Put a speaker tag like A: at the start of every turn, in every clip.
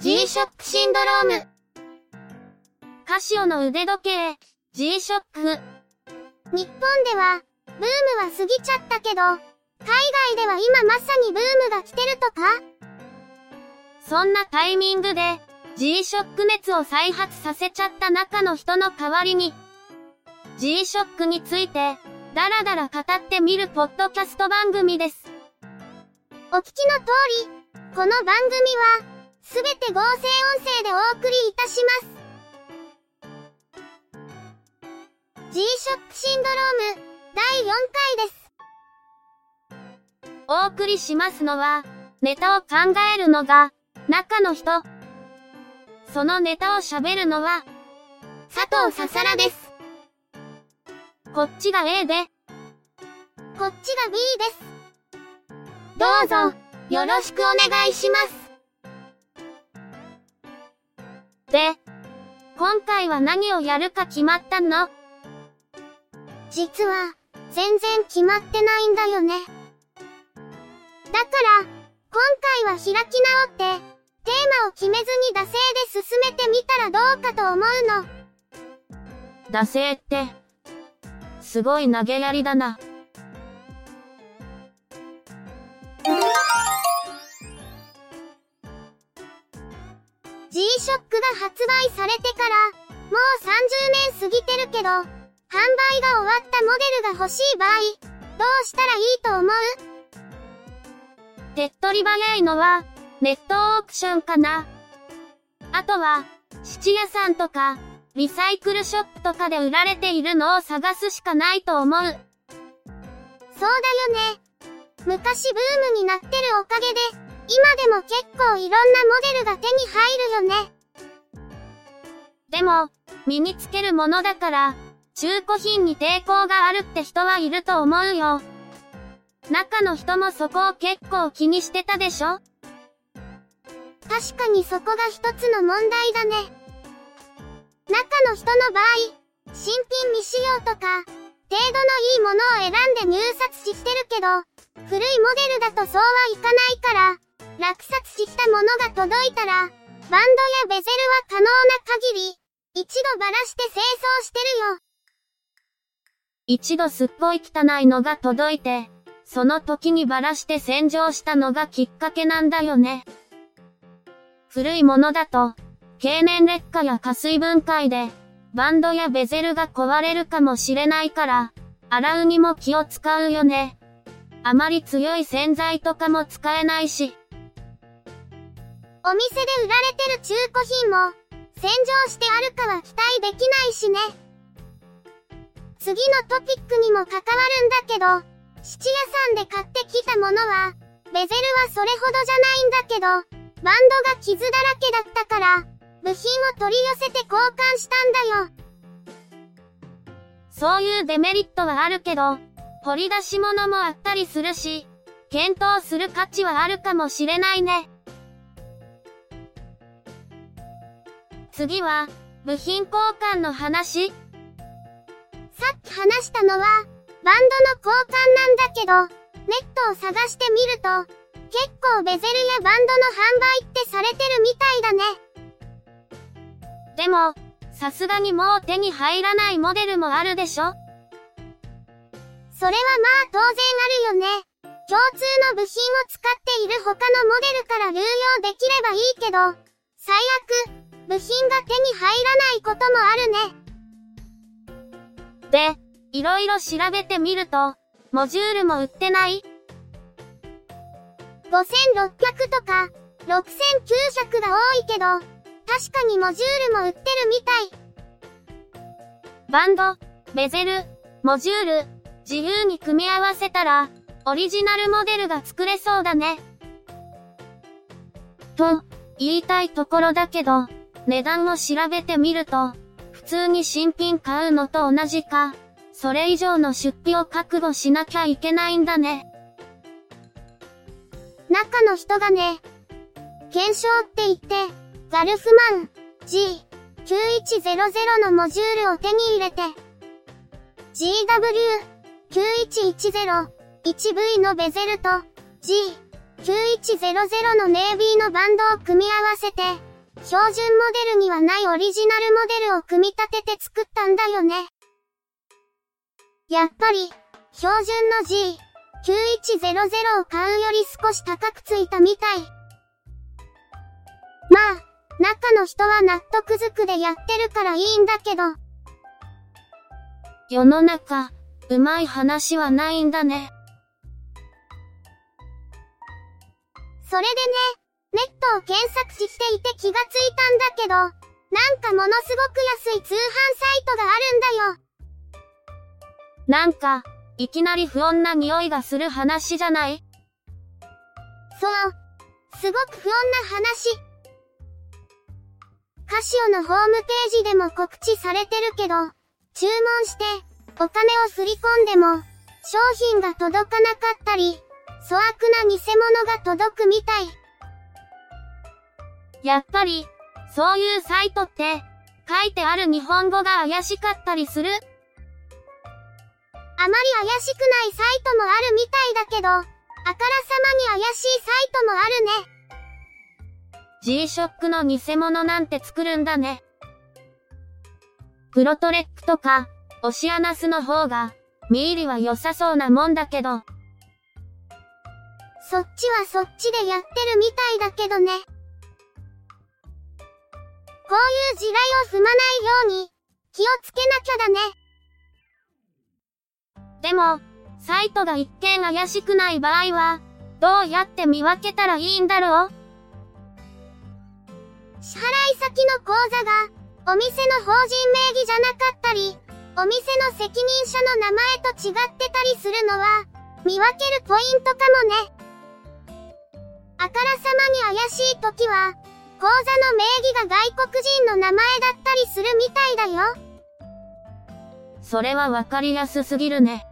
A: G-SHOCK シンドローム。カシオの腕時計、G-SHOCK。
B: 日本では、ブームは過ぎちゃったけど、海外では今まさにブームが来てるとか？
A: そんなタイミングで、G-SHOCK 熱を再発させちゃった中の人の代わりに、G-SHOCK について、だらだら語ってみるポッドキャスト番組です。
B: お聞きの通り、この番組は、すべて合成音声でお送りいたします。G-SHOCK シンドローム、第4回です。
A: お送りしますのは、ネタを考えるのが、中の人。そのネタを喋るのは、佐藤ささらです。こっちが A で、
B: こっちが B です。
A: どうぞ、よろしくお願いします。で、今回は何をやるか決まったの？
B: 実は、全然決まってないんだよね。だから、今回は開き直って、テーマを決めずに惰性で進めてみたらどうかと思うの。
A: 惰性って、すごい投げやりだな。
B: G-SHOCK が発売されてから、もう30年過ぎてるけど、販売が終わったモデルが欲しい場合、どうしたらいいと思う？
A: 手っ取り早いのは、ネットオークションかな。あとは、質屋さんとか、リサイクルショップとかで売られているのを探すしかないと思う。そうだよ
B: ね。昔ブームになってるおかげで、今でも結構いろんなモデルが手に入るよね。
A: でも、身につけるものだから、中古品に抵抗があるって人はいると思うよ。中の人もそこを結構気にしてたでしょ？
B: 確かにそこが一つの問題だね。中の人の場合、新品未使用とか、程度のいいものを選んで入札してるけど、古いモデルだとそうはいかないから、落札したものが届いたら、バンドやベゼルは可能な限り、一度ばらして清掃してるよ。
A: 一度すっごい汚いのが届いて、その時にばらして洗浄したのがきっかけなんだよね。古いものだと、経年劣化や加水分解で、バンドやベゼルが壊れるかもしれないから、洗うにも気を使うよね。あまり強い洗剤とかも使えないし。
B: お店で売られてる中古品も、洗浄してあるかは期待できないしね。次のトピックにも関わるんだけど、質屋さんで買ってきたものは、ベゼルはそれほどじゃないんだけど、バンドが傷だらけだったから、部品を取り寄せて交換したんだよ。
A: そういうデメリットはあるけど、掘り出し物もあったりするし、検討する価値はあるかもしれないね。次は、部品交換の話さ
B: っき話したのは、バンドの交換なんだけど、ネットを探してみると、結構ベゼルやバンドの販売ってされてるみたいだね。
A: でも、さすがにもう手に入らないモデルもあるでしょ
B: それはまあ当然あるよね。共通の部品を使っている他のモデルから流用できればいいけど、最悪、部品が手に入らないこともある
A: ね。で、いろいろ調べてみると、モジュールも売ってない
B: ？5600とか、6900が多いけど、確かにモジュールも売ってるみたい。
A: バンド、ベゼル、モジュール、自由に組み合わせたら、オリジナルモデルが作れそうだね。と、言いたいところだけど、値段を調べてみると、普通に新品買うのと同じか、それ以上の出費を覚悟しなきゃいけないんだね。
B: 中の人がね、検証って言って、ガルフマン G9100 のモジュールを手に入れて、GW9110 1V のベゼルと G9100 のネイビーのバンドを組み合わせて、標準モデルにはないオリジナルモデルを組み立てて作ったんだよね。やっぱり、標準の G9100 を買うより少し高くついたみたい。まあ、中の人は納得づくでやってるからいいんだけど。
A: 世の中、うまい話はないんだね。
B: それでね、ネットを検索していて気がついたんだけど、なんかものすごく安い通販サイトがあるんだよ。
A: なんか、いきなり不穏な匂いがする話じゃない？
B: そう。すごく不穏な話。カシオのホームページでも告知されてるけど、注文して、お金を振り込んでも、商品が届かなかったり、粗悪な偽物が届くみたい。
A: やっぱり、そういうサイトって、書いてある日本語が怪しかったりする？
B: あまり怪しくないサイトもあるみたいだけど、あからさまに怪しいサイトもあるね。
A: G-SHOCK の偽物なんて作るんだね。プロトレックとか、オシアナスの方が、見入りは良さそうなもんだけど。
B: そっちはそっちでやってるみたいだけどね。こういう地雷を踏まないように、気をつけなきゃだね。
A: でも、サイトが一見怪しくない場合は、どうやって見分けたらいいんだろう？
B: 支払い先の口座が、お店の法人名義じゃなかったり、お店の責任者の名前と違ってたりするのは、見分けるポイントかもね。あからさまに怪しい時は、口座の名義が外国人の名前だったりするみたいだよ。
A: それはわかりやすすぎるね。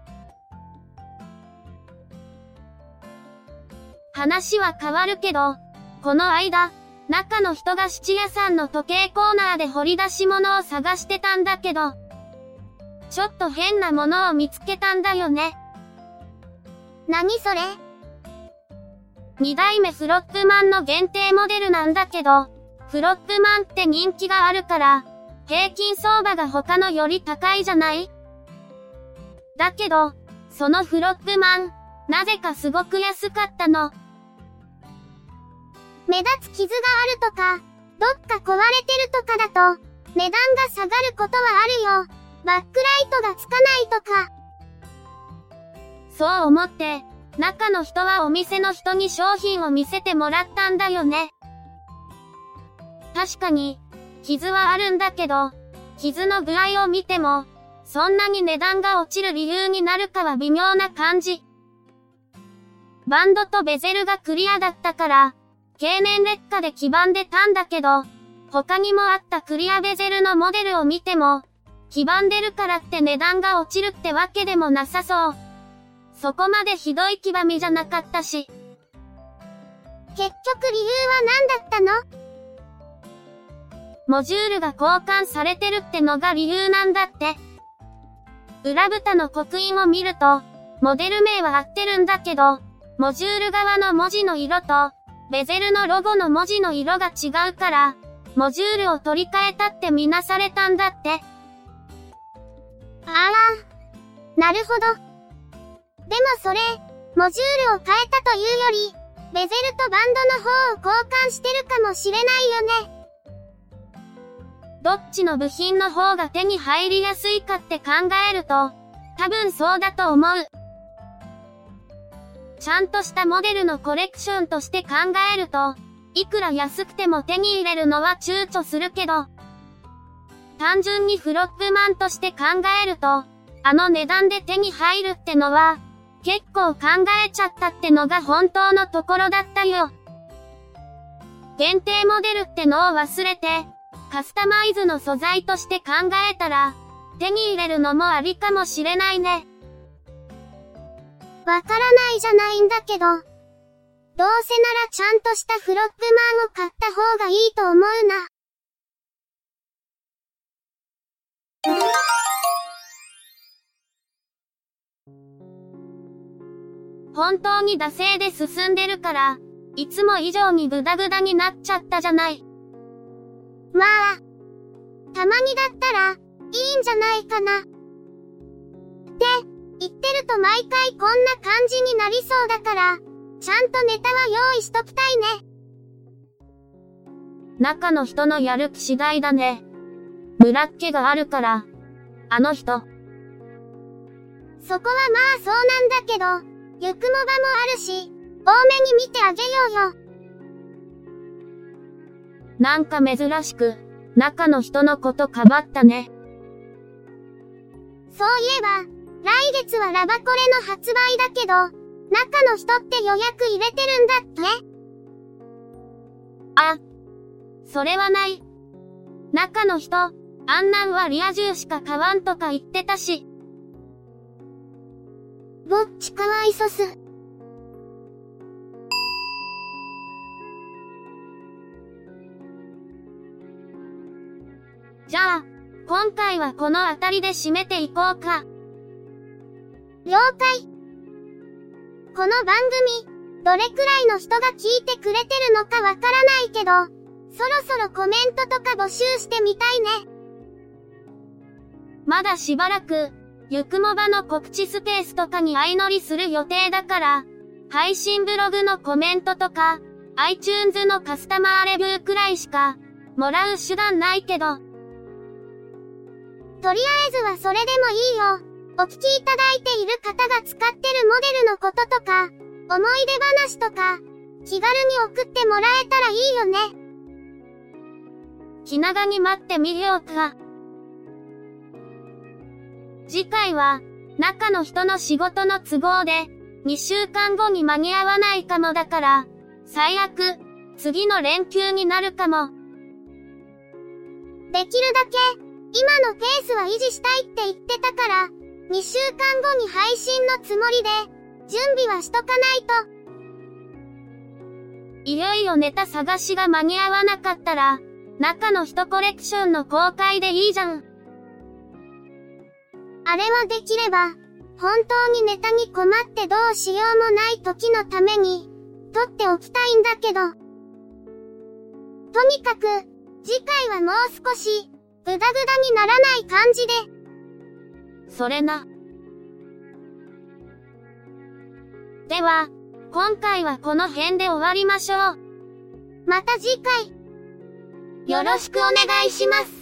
A: 話は変わるけど、この間、中の人が質屋さんの時計コーナーで掘り出し物を探してたんだけど、ちょっと変なものを見つけたんだよね。
B: 何それ？
A: 二代目フロップマンの限定モデルなんだけど、フロップマンって人気があるから、平均相場が他のより高いじゃない？だけど、そのフロップマン、なぜかすごく安かったの？
B: 目立つ傷があるとか、どっか壊れてるとかだと、値段が下がることはあるよ。バックライトがつかないとか。
A: そう思って、中の人はお店の人に商品を見せてもらったんだよね。確かに、傷はあるんだけど、傷の具合を見ても、そんなに値段が落ちる理由になるかは微妙な感じ。バンドとベゼルがクリアだったから、経年劣化で黄ばんでたんだけど、他にもあったクリアベゼルのモデルを見ても、黄ばんでるからって値段が落ちるってわけでもなさそう。そこまでひどい黄ばみじゃなかったし。
B: 結局理由は何だったの？
A: モジュールが交換されてるってのが理由なんだって。裏蓋の刻印を見ると、モデル名は合ってるんだけど、モジュール側の文字の色と、ベゼルのロゴの文字の色が違うから、モジュールを取り替えたってみなされたんだって。あ
B: あ、なるほど。でもそれ、モジュールを変えたというより、ベゼルとバンドの方を交換してるかもしれないよね。
A: どっちの部品の方が手に入りやすいかって考えると、多分そうだと思う。ちゃんとしたモデルのコレクションとして考えると、いくら安くても手に入れるのは躊躇するけど、単純にフロップマンとして考えると、あの値段で手に入るってのは、結構考えちゃったってのが本当のところだったよ。限定モデルってのを忘れて、カスタマイズの素材として考えたら、手に入れるのもありかもしれないね。
B: わからないじゃないんだけど。どうせならちゃんとしたフロップマンを買った方がいいと思うな。
A: 本当に惰性で進んでるから、いつも以上にグダグダになっちゃったじゃない。
B: まあ、たまにだったら、いいんじゃないかな。って言ってると毎回こんな感じになりそうだから、ちゃんとネタは用意しときたいね。
A: 中の人のやる気次第だね。村っ気があるから、あの人。
B: そこはまあそうなんだけど、ゆくもばもあるし、多めに見てあげようよ。
A: なんか珍しく、中の人のことかばったね。
B: そういえば、来月はラバコレの発売だけど、中の人って予約入れてるんだって
A: あ、それはない。中の人、あんなんはリア充しか買わんとか言ってたし。
B: ぼっちかわいそす。
A: じゃあ、今回はこの辺りで締めていこうか。
B: 了解。この番組、どれくらいの人が聞いてくれてるのかわからないけど、そろそろコメントとか募集してみたいね。
A: まだしばらく、ゆくもばの告知スペースとかに相乗りする予定だから、配信ブログのコメントとか、iTunes のカスタマーレビューくらいしか、もらう手段ないけど、
B: とりあえずはそれでもいいよ。お聞きいただいている方が使ってるモデルのこととか、思い出話とか、気軽に送ってもらえたらいいよね。
A: 気長に待ってみようか。次回は、中の人の仕事の都合で、2週間後に間に合わないかもだから、最悪、次の連休になるかも。
B: できるだけ、今のペースは維持したいって言ってたから、2週間後に配信のつもりで、準備はしとかないと。
A: いよいよネタ探しが間に合わなかったら、中の人コレクションの公開でいいじゃん。
B: あれはできれば、本当にネタに困ってどうしようもない時のために、撮っておきたいんだけど。とにかく、次回はもう少し、ぐだぐだにならない感じで。
A: それな。では、今回はこの辺で終わりましょう。
B: また次回。
A: よろしくお願いします。